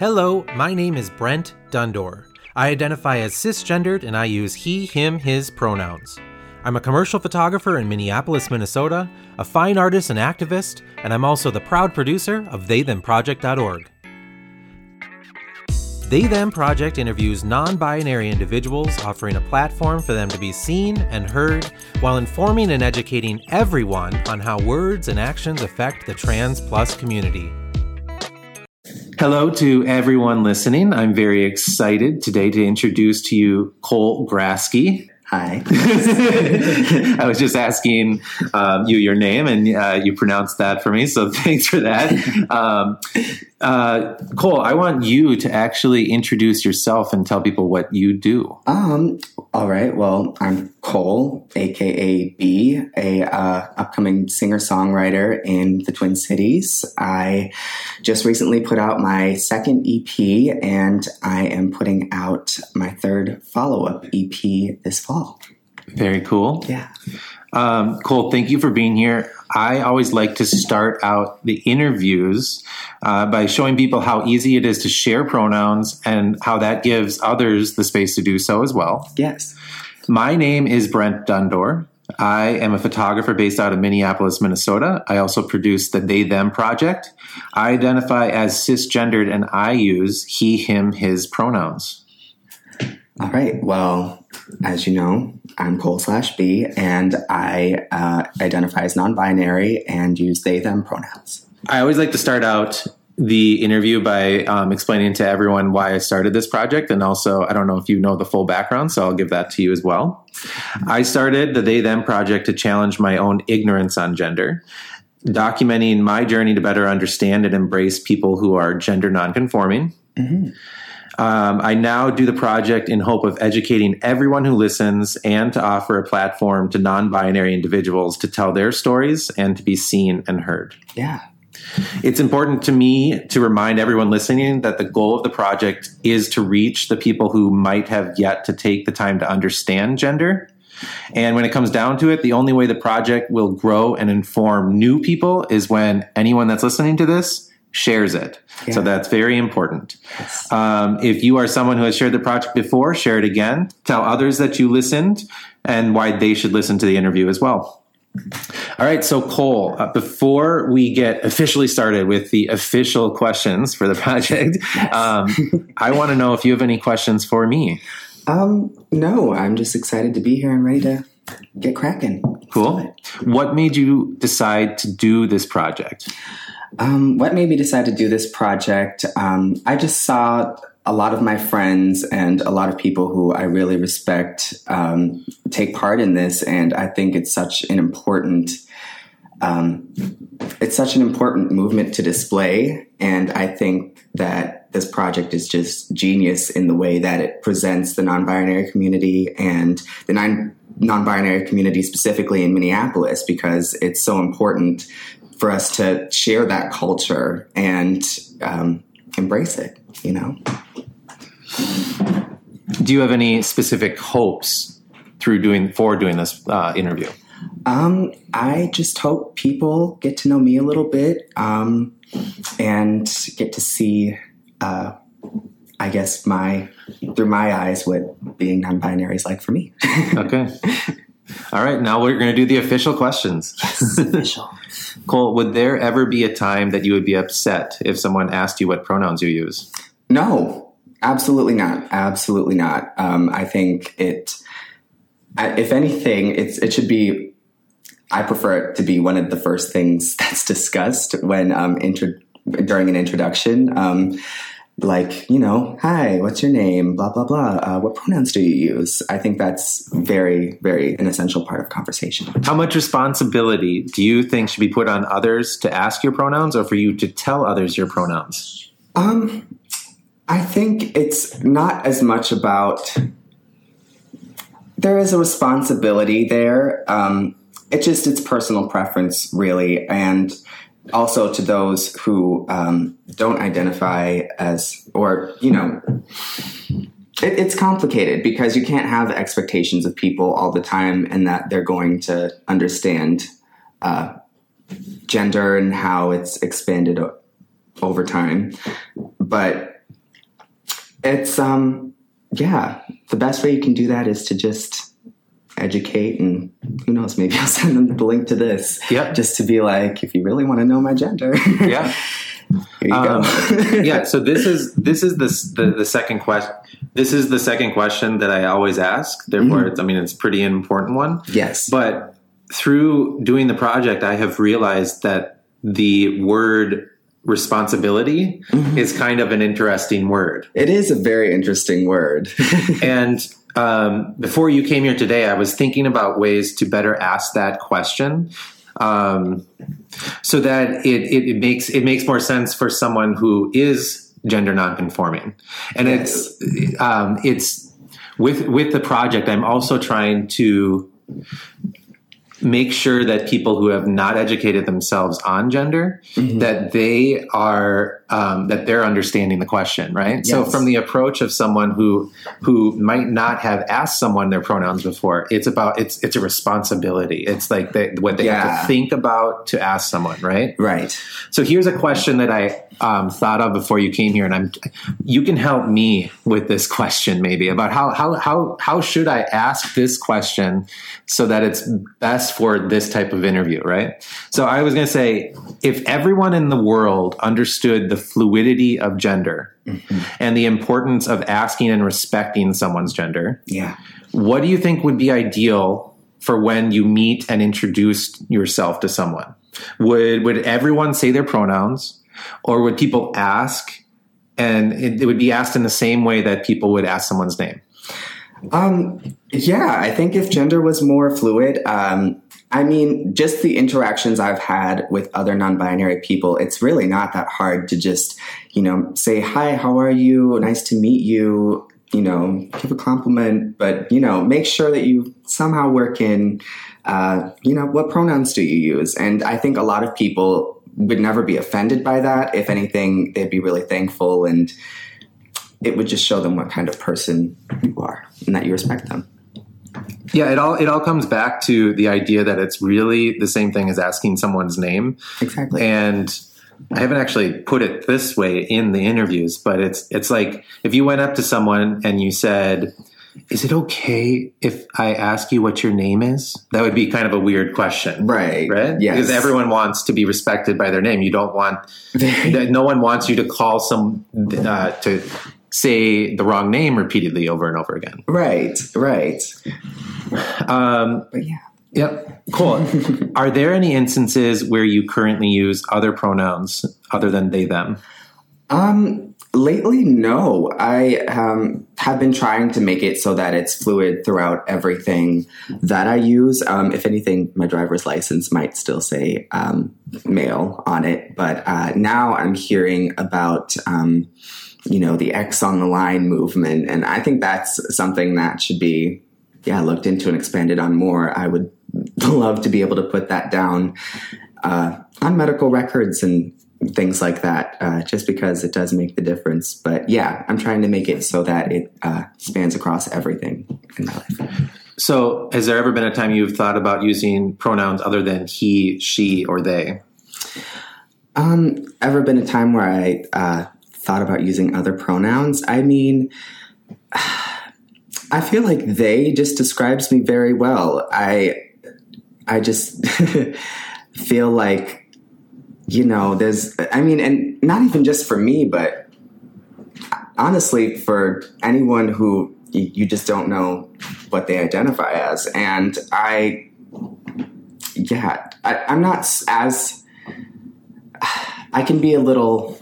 Hello, my name is Brent Dundore. I identify as cisgendered and I use he, him, his pronouns. I'm a commercial photographer in Minneapolis, Minnesota, a fine artist and activist, and I'm also the proud producer of TheyThemProject.org. They Them Project interviews non binary individuals, offering a platform for them to be seen and heard while informing and educating everyone on how words and actions affect the trans plus community. Hello to everyone listening. I'm very excited today to introduce to you Cole Grasky. Hi. I was just asking um, you your name, and uh, you pronounced that for me. So thanks for that. Um, uh, Cole, I want you to actually introduce yourself and tell people what you do. Um. All right. Well, I'm Cole, aka Be, a uh, upcoming singer songwriter in the Twin Cities. I just recently put out my second EP, and I am putting out my third follow up EP this fall. Very cool. Yeah. Um, Cole, thank you for being here. I always like to start out the interviews uh, by showing people how easy it is to share pronouns and how that gives others the space to do so as well. Yes. My name is Brent Dundore. I am a photographer based out of Minneapolis, Minnesota. I also produce the They Them project. I identify as cisgendered and I use he, him, his pronouns. All right. Well, as you know, I'm Cole slash Be, and I uh, identify as non binary and use they, them pronouns. I always like to start out the interview by um, explaining to everyone why I started this project. And also, I don't know if you know the full background, so I'll give that to you as well. I started the They Them project to challenge my own ignorance on gender, documenting my journey to better understand and embrace people who are gender nonconforming. Mm-hmm. Um, I now do the project in hope of educating everyone who listens and to offer a platform to non binary individuals to tell their stories and to be seen and heard. Yeah. It's important to me to remind everyone listening that the goal of the project is to reach the people who might have yet to take the time to understand gender. And when it comes down to it, the only way the project will grow and inform new people is when anyone that's listening to this shares it. Yeah. So that's very important. Yes. Um, if you are someone who has shared the project before, share it again. Tell others that you listened and why they should listen to the interview as well. All right, so Cole, uh, before we get officially started with the official questions for the project, yes. um, I want to know if you have any questions for me. Um, no, I'm just excited to be here and ready to get cracking. Cool. What made you decide to do this project? Um, what made me decide to do this project? Um, I just saw a lot of my friends and a lot of people who I really respect um, take part in this, and I think it's such an important. Um, it's such an important movement to display, and I think that this project is just genius in the way that it presents the non-binary community and the non non-binary community specifically in Minneapolis because it's so important for us to share that culture and um, embrace it, you know? Do you have any specific hopes through doing for doing this uh, interview? Um, I just hope people get to know me a little bit um, and get to see, uh, I guess, my through my eyes what being non-binary is like for me. okay. All right, now we're going to do the official questions. Yes, official. Cole, would there ever be a time that you would be upset if someone asked you what pronouns you use? No, absolutely not. Absolutely not. Um, I think it. If anything, it's it should be. I prefer it to be one of the first things that's discussed when um, intro, during an introduction. Um, like, you know, hi, what's your name? Blah, blah, blah. Uh, what pronouns do you use? I think that's very, very an essential part of conversation. How much responsibility do you think should be put on others to ask your pronouns or for you to tell others your pronouns? Um, I think it's not as much about, there is a responsibility there. Um, it just, it's personal preference, really. And, also to those who um, don't identify as, or, you know, it, it's complicated because you can't have expectations of people all the time and that they're going to understand uh, gender and how it's expanded o- over time. But It's um yeah, the best way you can do that is to just educate and who knows, maybe I'll send them the link to this. Yep. Just to be like, if you really want to know my gender. Yeah. Um, yeah. So this is this is the the, the second question. This is the second question that I always ask. Therefore, it's, I mean, it's a pretty important one. yes. But through doing the project, I have realized that the word responsibility is kind of an interesting word. it is a very interesting word. And um, before you came here today, I was thinking about ways to better ask that question. Um, so that it, it, it makes it makes more sense for someone who is gender nonconforming, and it's um, it's with with the project. I'm also trying to make sure that people who have not educated themselves on gender that they are um, that they're understanding the question right? So from the approach of someone who who might not have asked someone their pronouns before it's about it's it's a responsibility. It's like they, what they have to think about to ask someone right? Right. so here's a question that I um, thought of before you came here, and I'm. You can help me with this question, maybe about how how how how should I ask this question so that it's best for this type of interview, right? So I was going to say, if everyone in the world understood the fluidity of gender and the importance of asking and respecting someone's gender, Yeah. what do you think would be ideal for when you meet and introduce yourself to someone? Would would everyone say their pronouns, or would people ask, and it, it would be asked in the same way that people would ask someone's name? Um, yeah, I think if gender was more fluid, um, I mean, just the interactions I've had with other non binary people, it's really not that hard to just, you know, say, hi, how are you? Nice to meet you. You know, give a compliment, but, you know, make sure that you somehow work in, uh, you know, what pronouns do you use? And I think a lot of people would never be offended by that. If anything, they'd be really thankful and it would just show them what kind of person you are and that you respect them. Yeah, it all it all comes back to the idea that it's really the same thing as asking someone's name. Exactly. And I haven't actually put it this way in the interviews, but it's it's like if you went up to someone and you said, "Is it okay if I ask you what your name is?" That would be kind of a weird question. right. Right? Yes. Because everyone wants to be respected by their name. You don't want no one wants you to call some uh, to say the wrong name repeatedly over and over again. right. Right. Um, But yeah. Yep. Cool. Are there any instances where you currently use other pronouns other than they, them? Um, lately, no. I um, have been trying to make it so that it's fluid throughout everything that I use. Um, if anything, my driver's license might still say um, male on it, but uh, now I'm hearing about. Um, you know the X on the line movement, and I think that's something that should be, yeah, looked into and expanded on more. I would love to be able to put that down uh, on medical records and things like that, uh, just because it does make the difference. But yeah, I'm trying to make it so that it uh, spans across everything in my life. So, has there ever been a time you've thought about using pronouns other than he, she, or they? Um, ever been a time where I uh, thought about using other pronouns? I mean, I feel like they just describes me very well. I I just feel like you know, there's I mean, and not even just for me, but honestly for anyone who you, just don't know what they identify as. And I yeah, I, I'm not as I can be a little,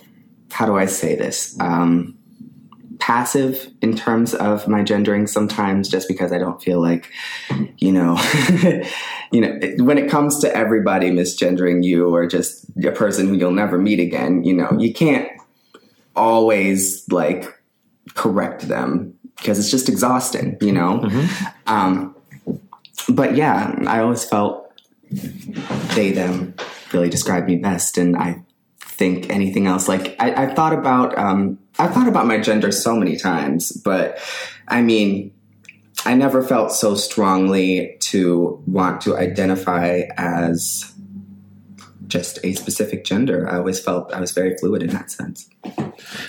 how do I say this? Um, passive in terms of my gendering sometimes just because I don't feel like, you know, you know, when it comes to everybody misgendering you or just a person who you'll never meet again, you know, you can't always like correct them because it's just exhausting, you know? Um, but yeah, I always felt they, them really described me best. And I think anything else, like I, I've thought about, um, I've thought about my gender so many times, but I mean, I never felt so strongly to want to identify as just a specific gender. I always felt I was very fluid in that sense.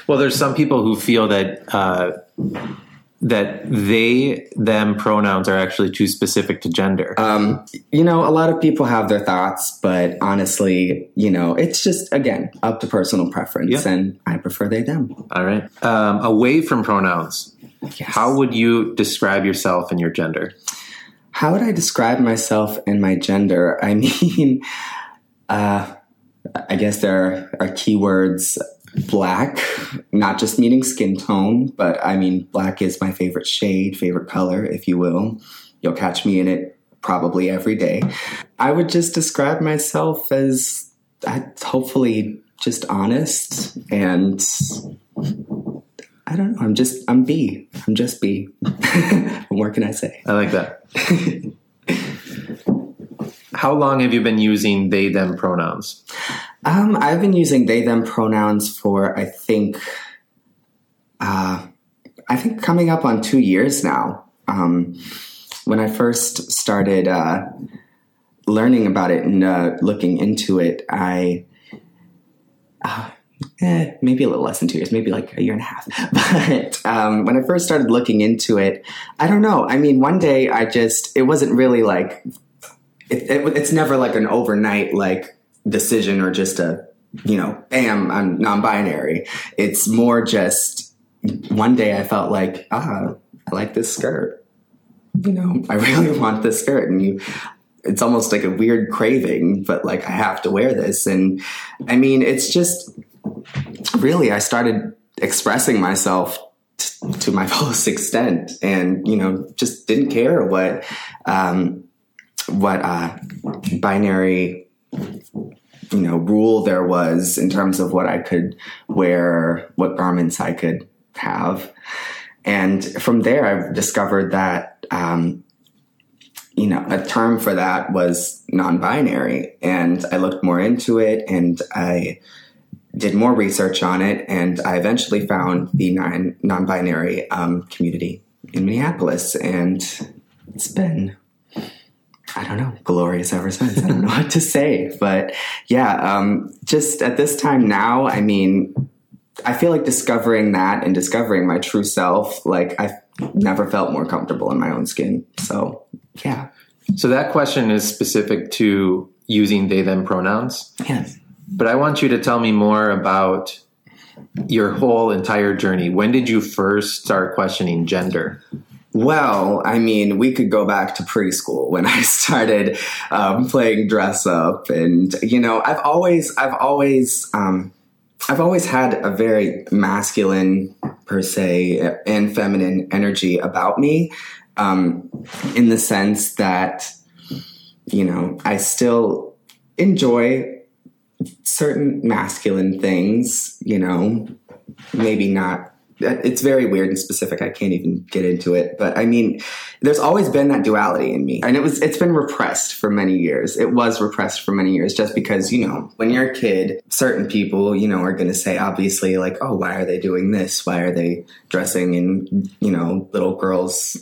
Well, there's some people who feel that uh, that they them pronouns are actually too specific to gender. Um, you know, a lot of people have their thoughts, but honestly, you know, it's just again up to personal preference, Yeah. and I prefer they them. All right. Um, away from pronouns, Yes. how would you describe yourself and your gender? How would I describe myself and my gender? I mean, uh, I guess there are, are keywords black, not just meaning skin tone, but I mean, black is my favorite shade, favorite color, if you will. You'll catch me in it probably every day. I would just describe myself as uh, hopefully just honest and I don't know. I'm just, I'm Be. I'm just Be. what more can I say? I like that. how long have you been using they them pronouns? Um, I've been using they them pronouns for I think uh, I think coming up on two years now. Um, when I first started uh, learning about it and uh, looking into it, I uh, eh, maybe a little less than two years, maybe like a year and a half. But um, when I first started looking into it, I don't know. I mean, one day I just it wasn't really like it, it, it's never like an overnight like decision or just a you know bam i'm non-binary. It's more just one day i felt like ah i like this skirt. You know i really want this skirt. And you it's almost like a weird craving but like i have to wear this. And i mean it's just really i started expressing myself t- to my fullest extent and you know just didn't care what um what uh binary you know rule there was in terms of what I could wear, what garments I could have, and from there I discovered that um, you know a term for that was non-binary, and I looked more into it, and I did more research on it, and I eventually found the non non-binary um, community in Minneapolis, and it's been I don't know, glorious ever since. I don't know what to say, but yeah, um, just at this time now, I mean, I feel like discovering that and discovering my true self, like I've never felt more comfortable in my own skin. So yeah, So that question is specific to using they them pronouns. yes. But I want you to tell me more about your whole entire journey. When did you first start questioning gender? Well, I mean, we could go back to preschool when I started um, playing dress up, and you know, I've always, I've always, um, I've always had a very masculine per se and feminine energy about me, um, in the sense that, you know, I still enjoy certain masculine things, you know, maybe not it's very weird and specific. I can't even get into it, but I mean, there's always been that duality in me, and it was it's been repressed for many years. It was repressed for many years, just because you know, when you're a kid, certain people you know are going to say obviously like, oh, why are they doing this? Why are they dressing in you know little girls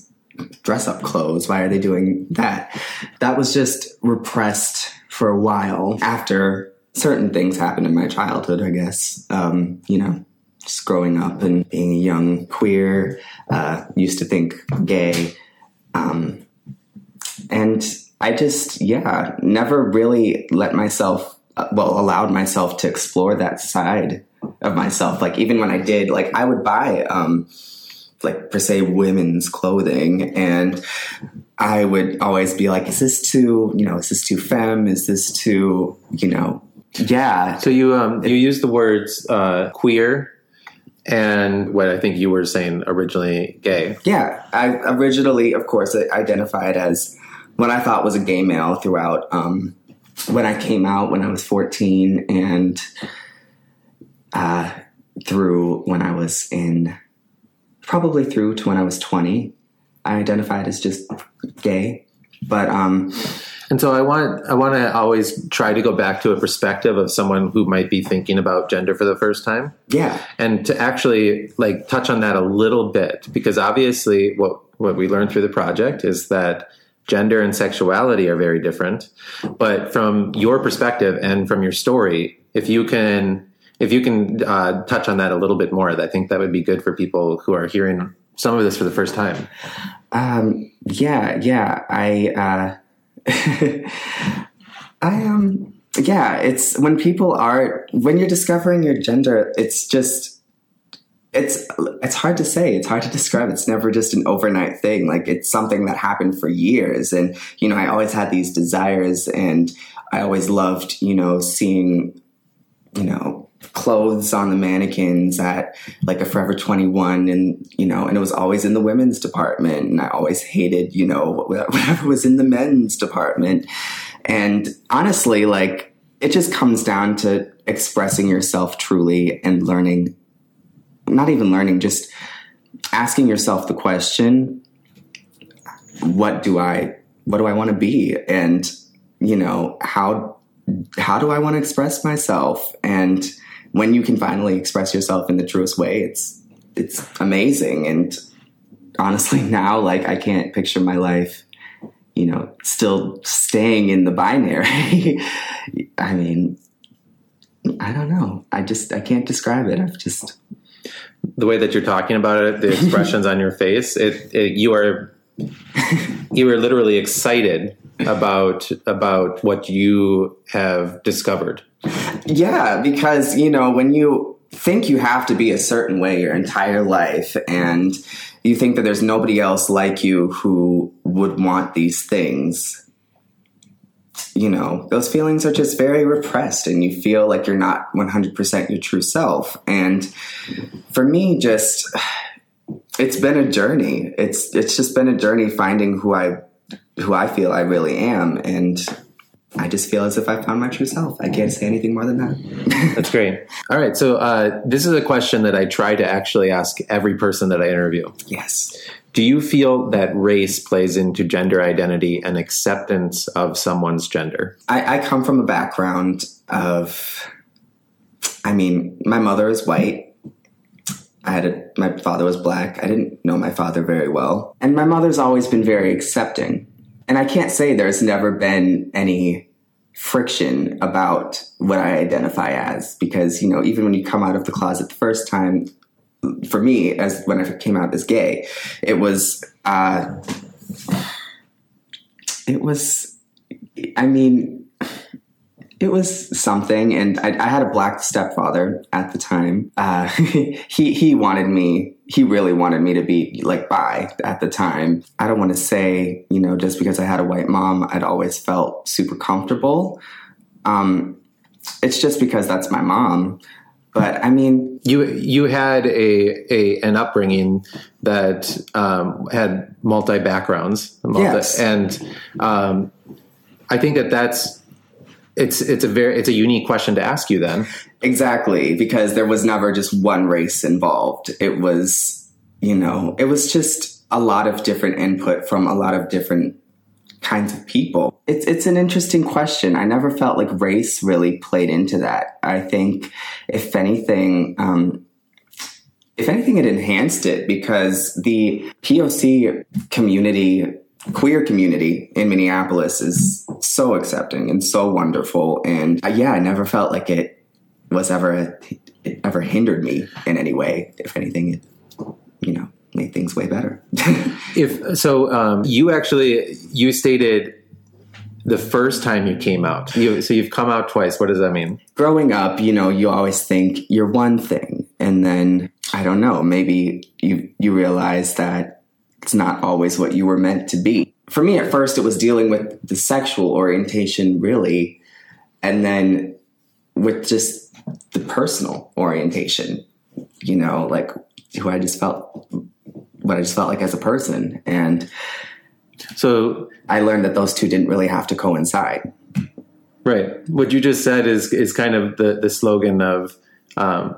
dress up clothes? Why are they doing that? That was just repressed for a while after certain things happened in my childhood. I guess um, you know just growing up and being young queer, uh, used to think gay. Um, and I just, yeah, never really let myself, uh, well, allowed myself to explore that side of myself. Like, even when I did, like, I would buy, um, like, per se, women's clothing. And I would always be like, is this too, you know, is this too femme? Is this too, you know, yeah. So you um, you use the words uh, queer and what I think you were saying originally gay. Yeah, I originally, of course, identified as what I thought was a gay male throughout um, when I came out when I was 14 and uh, through when I was in, probably through to when I was 20. I identified as just gay. But um, And so I want I want to always try to go back to a perspective of someone who might be thinking about gender for the first time yeah, and to actually like touch on that a little bit because obviously what what we learned through the project is that gender and sexuality are very different but from your perspective and from your story if you can if you can uh, touch on that a little bit more, I think that would be good for people who are hearing some of this for the first time. Um, yeah, yeah. I, uh, I, um, yeah, it's when people are, when you're discovering your gender, it's just, it's, it's hard to say. It's hard to describe. It's never just an overnight thing. Like it's something that happened for years. And, you know, I always had these desires and I always loved, you know, seeing, you know, clothes on the mannequins at like a Forever 21 and you know and it was always in the women's department and I always hated you know whatever was in the men's department. And honestly like it just comes down to expressing yourself truly and learning not even learning just asking yourself the question what do I what do I want to be? And you know how how do I want to express myself? And when you can finally express yourself in the truest way, it's it's amazing. And honestly, now like I can't picture my life, you know, still staying in the binary. I mean, I don't know. I just I can't describe it. I've just the way that you're talking about it, the expressions on your face, it, it you are you are literally excited about about what you have discovered yeah, because, you know, when you think you have to be a certain way your entire life and you think that there's nobody else like you who would want these things, you know, those feelings are just very repressed and you feel like you're not 100% your true self. And for me, just, it's been a journey. It's, it's just been a journey finding who I, who I feel I really am. And, I just feel as if I found my true self. I can't say anything more than that. That's great. All right. So, uh, this is a question that I try to actually ask every person that I interview. Yes. Do you feel that race plays into gender identity and acceptance of someone's gender? I, I come from a background of, I mean, my mother is white. I had a, my father was black. I didn't know my father very well. And my mother's always been very accepting. And I can't say there's never been any friction about what I identify as because you know even when you come out of the closet the first time for me as when I came out as gay it was uh it was I mean it was something and I, I had a black stepfather at the time uh he he wanted me he really wanted me to be like bi at the time. I don't want to say, you know, just because I had a white mom, I'd always felt super comfortable. Um, it's just because that's my mom. But I mean, you you had a, a an upbringing that um, had multi backgrounds, multi, yes. and um, I think that that's it's it's a very it's a unique question to ask you then Exactly, because there was never just one race involved. It was, you know, it was just a lot of different input from a lot of different kinds of people. It's it's an interesting question. I never felt like race really played into that. I think, if anything, um, if anything, it enhanced it because the POC community, queer community in Minneapolis is so accepting and so wonderful. And uh, yeah, I never felt like it was ever it ever hindered me in any way. If anything, it you know made things way better. if so, um, you actually you stated the first time you came out. You, so you've come out twice. What does that mean? Growing up, you know, you always think you're one thing, and then I don't know. Maybe you you realize that it's not always what you were meant to be. For me, at first, it was dealing with the sexual orientation, really, and then with just the personal orientation, you know, like who I just felt, what I just felt like as a person. And so I learned that those two didn't really have to coincide. Right. What you just said is, is kind of the, the slogan of, um,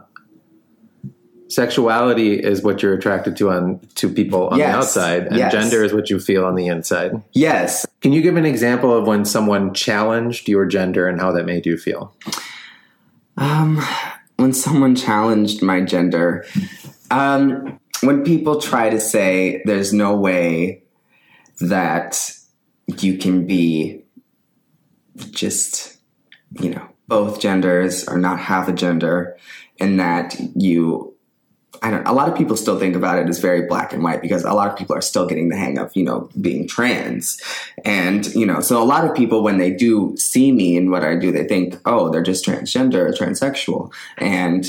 sexuality is what you're attracted to on to people on yes. the outside and yes. gender is what you feel on the inside yes can you give an example of when someone challenged your gender and how that made you feel um, when someone challenged my gender, um, when people try to say there's no way that you can be just, you know, both genders or not have a gender, and that you I don't a lot of people still think about it as very black and white because a lot of people are still getting the hang of, you know, being trans. And, you know, so a lot of people when they do see me and what I do, they think, oh, they're just transgender or transsexual. And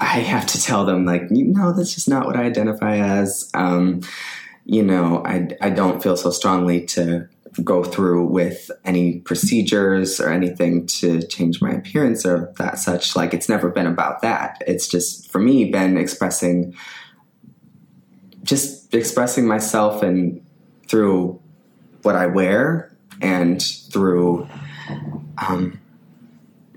I have to tell them like, no, that's just not what I identify as. Um, you know, I, I don't feel so strongly to go through with any procedures or anything to change my appearance or that such. Like it's never been about that. It's just for me been expressing just expressing myself and through what I wear and through um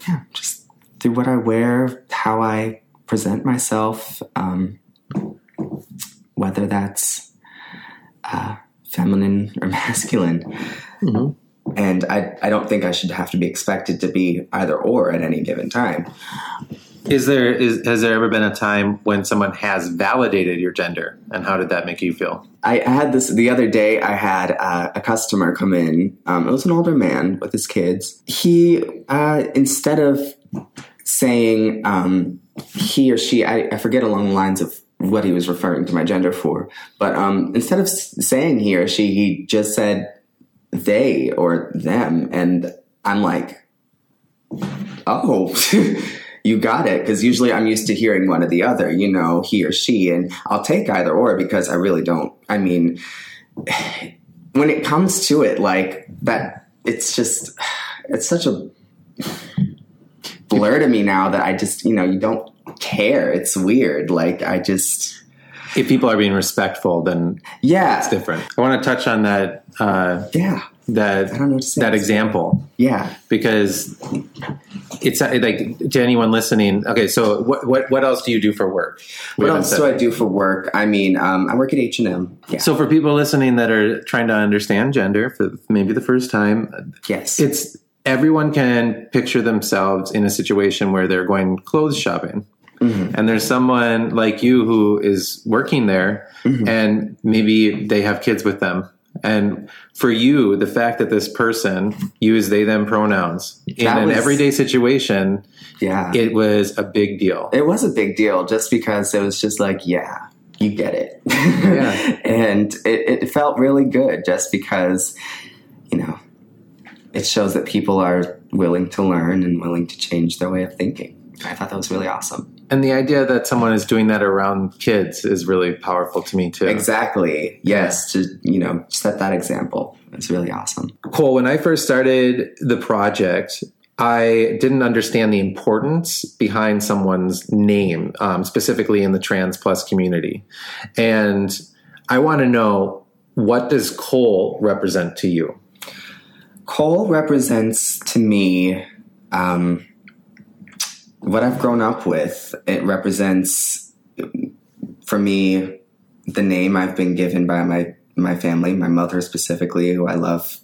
yeah, just through what I wear, how I present myself, um whether that's uh feminine or masculine. Mm-hmm. And I, I don't think I should have to be expected to be either or at any given time. Is there is has there ever been a time when someone has validated your gender, and how did that make you feel? I had this the other day. I had uh, a customer come in. Um, it was an older man with his kids. He uh, instead of saying um, he or she, I, I forget along the lines of what he was referring to my gender for. But um, instead of saying he or she, he just said they or them. And I'm like, oh, you got it. Because usually I'm used to hearing one or the other, you know, he or she. And I'll take either or because I really don't. I mean, when it comes to it, like that, it's just, it's such a blur to me now that I just, you know, you don't care. It's weird. Like I just if people are being respectful, then yeah, it's different. I want to touch on that. Uh, yeah, that that example. Yeah, because it's uh, like to anyone listening. Okay, so what what what else do you do for work? We what else do I do for work? I mean, um, I work at H and M. So for people listening that are trying to understand gender for maybe the first time, yes, it's everyone can picture themselves in a situation where they're going clothes shopping Mm-hmm. And there's someone like you who is working there mm-hmm. and maybe they have kids with them. And for you, the fact that this person used they them pronouns in that an was, everyday situation, yeah, it was a big deal. It was a big deal just because it was just like, yeah, you get it. Yeah. and it, it felt really good just because, you know, it shows that people are willing to learn and willing to change their way of thinking. I thought that was really awesome. And the idea that someone is doing that around kids is really powerful to me too. Exactly. Yes, to you know, set that example. It's really awesome. Cole, when I first started the project, I didn't understand the importance behind someone's name, um, specifically in the trans plus community. And I want to know what does Cole represent to you? Cole represents to me um, what I've grown up with. It represents, for me, the name I've been given by my my family, my mother specifically, who I love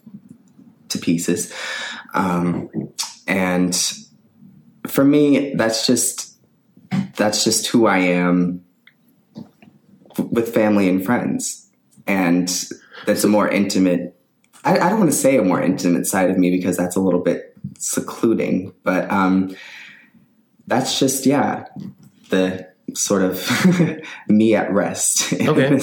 to pieces. Um, and for me, that's just that's just who I am with family and friends, and that's a more intimate. I, I don't want to say a more intimate side of me because that's a little bit secluding, but um, that's just yeah the sort of me at rest okay.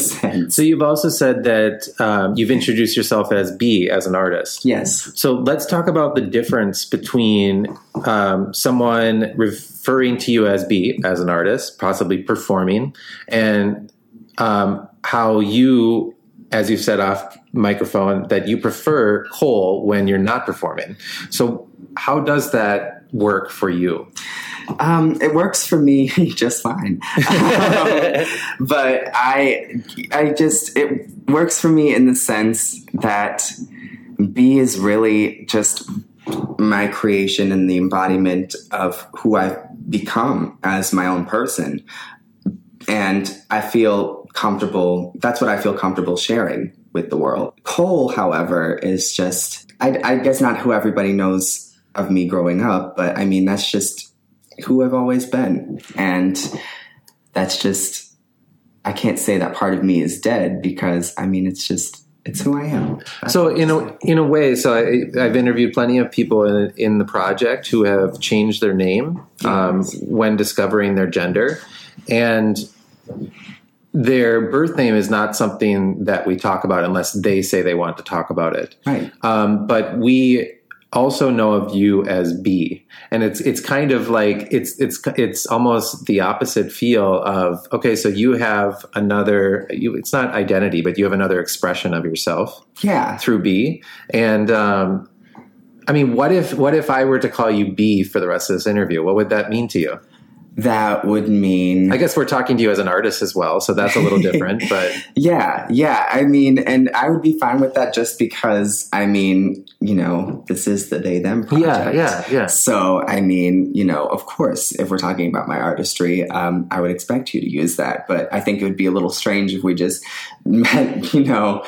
So you've also said that um, you've introduced yourself as Be as an artist. Yes. So let's talk about the difference between um, someone referring to you as Be as an artist, possibly performing, and um, how you, as you've said off microphone, that you prefer Cole when you're not performing. So how does that work for you? Um, it works for me just fine. um, but I, I just, it works for me in the sense that Be is really just my creation and the embodiment of who I've become as my own person. And I feel comfortable, that's what I feel comfortable sharing with the world. Cole, however, is just, I, I guess not who everybody knows of me growing up, but I mean, that's just who I've always been. And that's just, I can't say that part of me is dead because I mean, it's just, it's who I am. So in a in a way, so I, I've interviewed plenty of people in in the project who have changed their name um, when discovering their gender, and their birth name is not something that we talk about unless they say they want to talk about it. Right. Um, but we also know of you as Be, and it's it's kind of like it's it's it's almost the opposite feel of okay, so you have another. You, it's not identity, but you have another expression of yourself Yeah. through Be, and. Um, I mean, what if what if I were to call you Be for the rest of this interview? What would that mean to you? That would mean I guess we're talking to you as an artist as well, so that's a little different. But Yeah, yeah. I mean, and I would be fine with that just because I mean, you know, this is the they them project. yeah, yeah, yeah. So, I mean, you know, of course, if we're talking about my artistry, um, I would expect you to use that. But I think it would be a little strange if we just met, you know,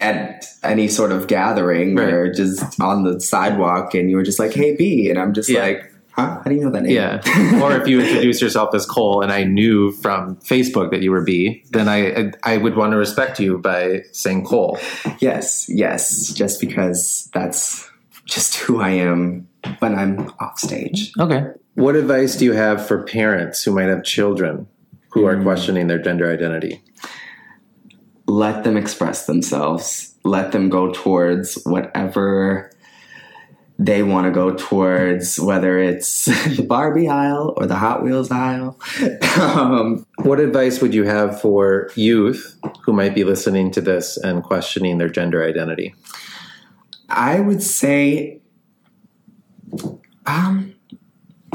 at any sort of gathering Right. or just on the sidewalk and you were just like, hey, Be. And I'm just Yeah. like, huh? How do you know that name? Yeah. or if you introduce yourself as Cole and I knew from Facebook that you were Be, then I I would want to respect you by saying Cole. yes, yes. Just because that's just who I am when I'm off stage. Okay. What advice do you have for parents who might have children who are hmm. questioning their gender identity? let them express themselves. Let them go towards whatever they want to go towards, whether it's the Barbie aisle or the Hot Wheels aisle. um, What advice would you have for youth who might be listening to this and questioning their gender identity? I would say, um,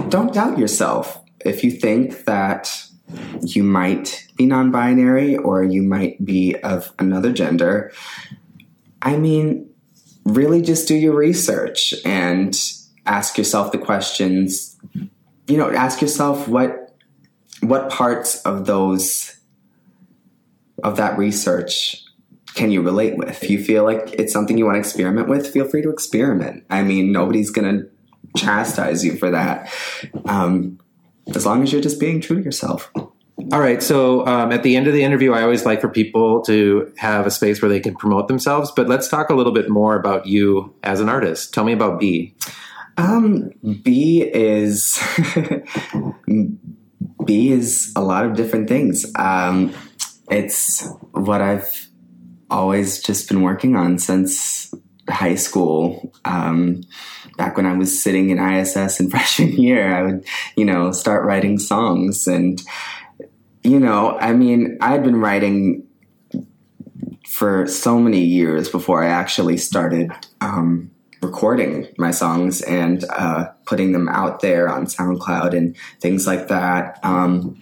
don't doubt yourself. If you think that you might be non binary or you might be of another gender, I mean, really just do your research and ask yourself the questions. You know, ask yourself what what parts of those of that research can you relate with? If you feel like it's something you want to experiment with, feel free to experiment. I mean, nobody's to chastise you for that. Um, as long as you're just being true to yourself. All right. So um, at the end of the interview, I always like for people to have a space where they can promote themselves. But let's talk a little bit more about you as an artist. Tell me about Be. Um, Be is Be is a lot of different things. Um, it's what I've always just been working on since high school. Um, back when I was sitting in ISS in freshman year, I would, you know, start writing songs. And, you know, I mean, I had been writing for so many years before I actually started um, recording my songs and uh, putting them out there on SoundCloud and things like that. Um,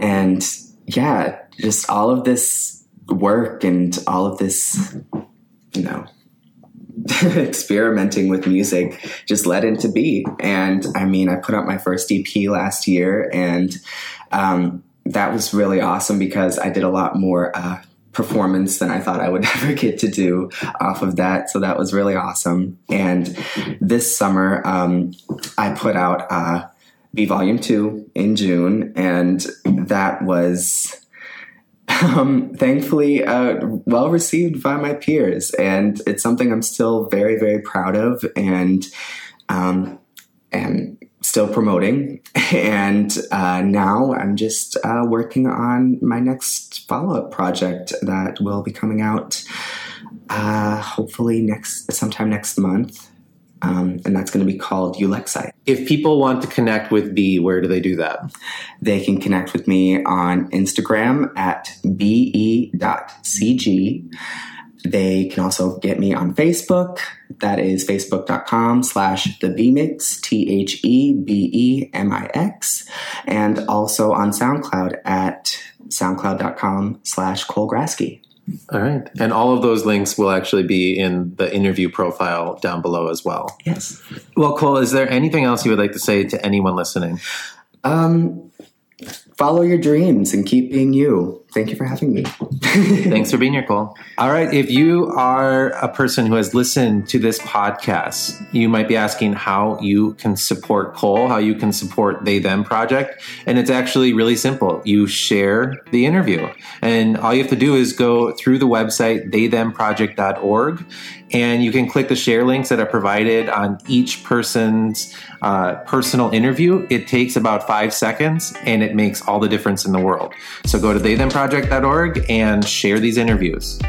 and yeah, just all of this work and all of this, you know, experimenting with music just led into Be. And I mean, I put out my first EP last year, and um, that was really awesome because I did a lot more uh, performance than I thought I would ever get to do off of that. So that was really awesome. And this summer, um, I put out uh, Be Volume 2 in June, and that was um, thankfully uh, well received by my peers, and it's something I'm still very, very proud of, and um, and still promoting. And uh, now I'm just uh, working on my next follow up project that will be coming out uh, hopefully next sometime next month, um, and that's going to be called Ulexite. If people want to connect with Be, where do they do that? They can connect with me on Instagram at be.cg. They can also get me on Facebook. That is facebook.com slash the bmix, T H E B E M I X. And also on SoundCloud at soundcloud.com slash Cole Grasky. All right. And all of those links will actually be in the interview profile down below as well. Yes. Well, Cole, is there anything else you would like to say to anyone listening? Um, follow your dreams and keep being you. Thank you for having me. Thanks for being here, Cole. All right. If you are a person who has listened to this podcast, you might be asking how you can support Cole, how you can support They Them Project. And it's actually really simple. You share the interview. And all you have to do is go through the website, theythemproject.org, and you can click the share links that are provided on each person's uh, personal interview. It takes about five seconds and it makes all the difference in the world. So go to theythemproject.org and share these interviews.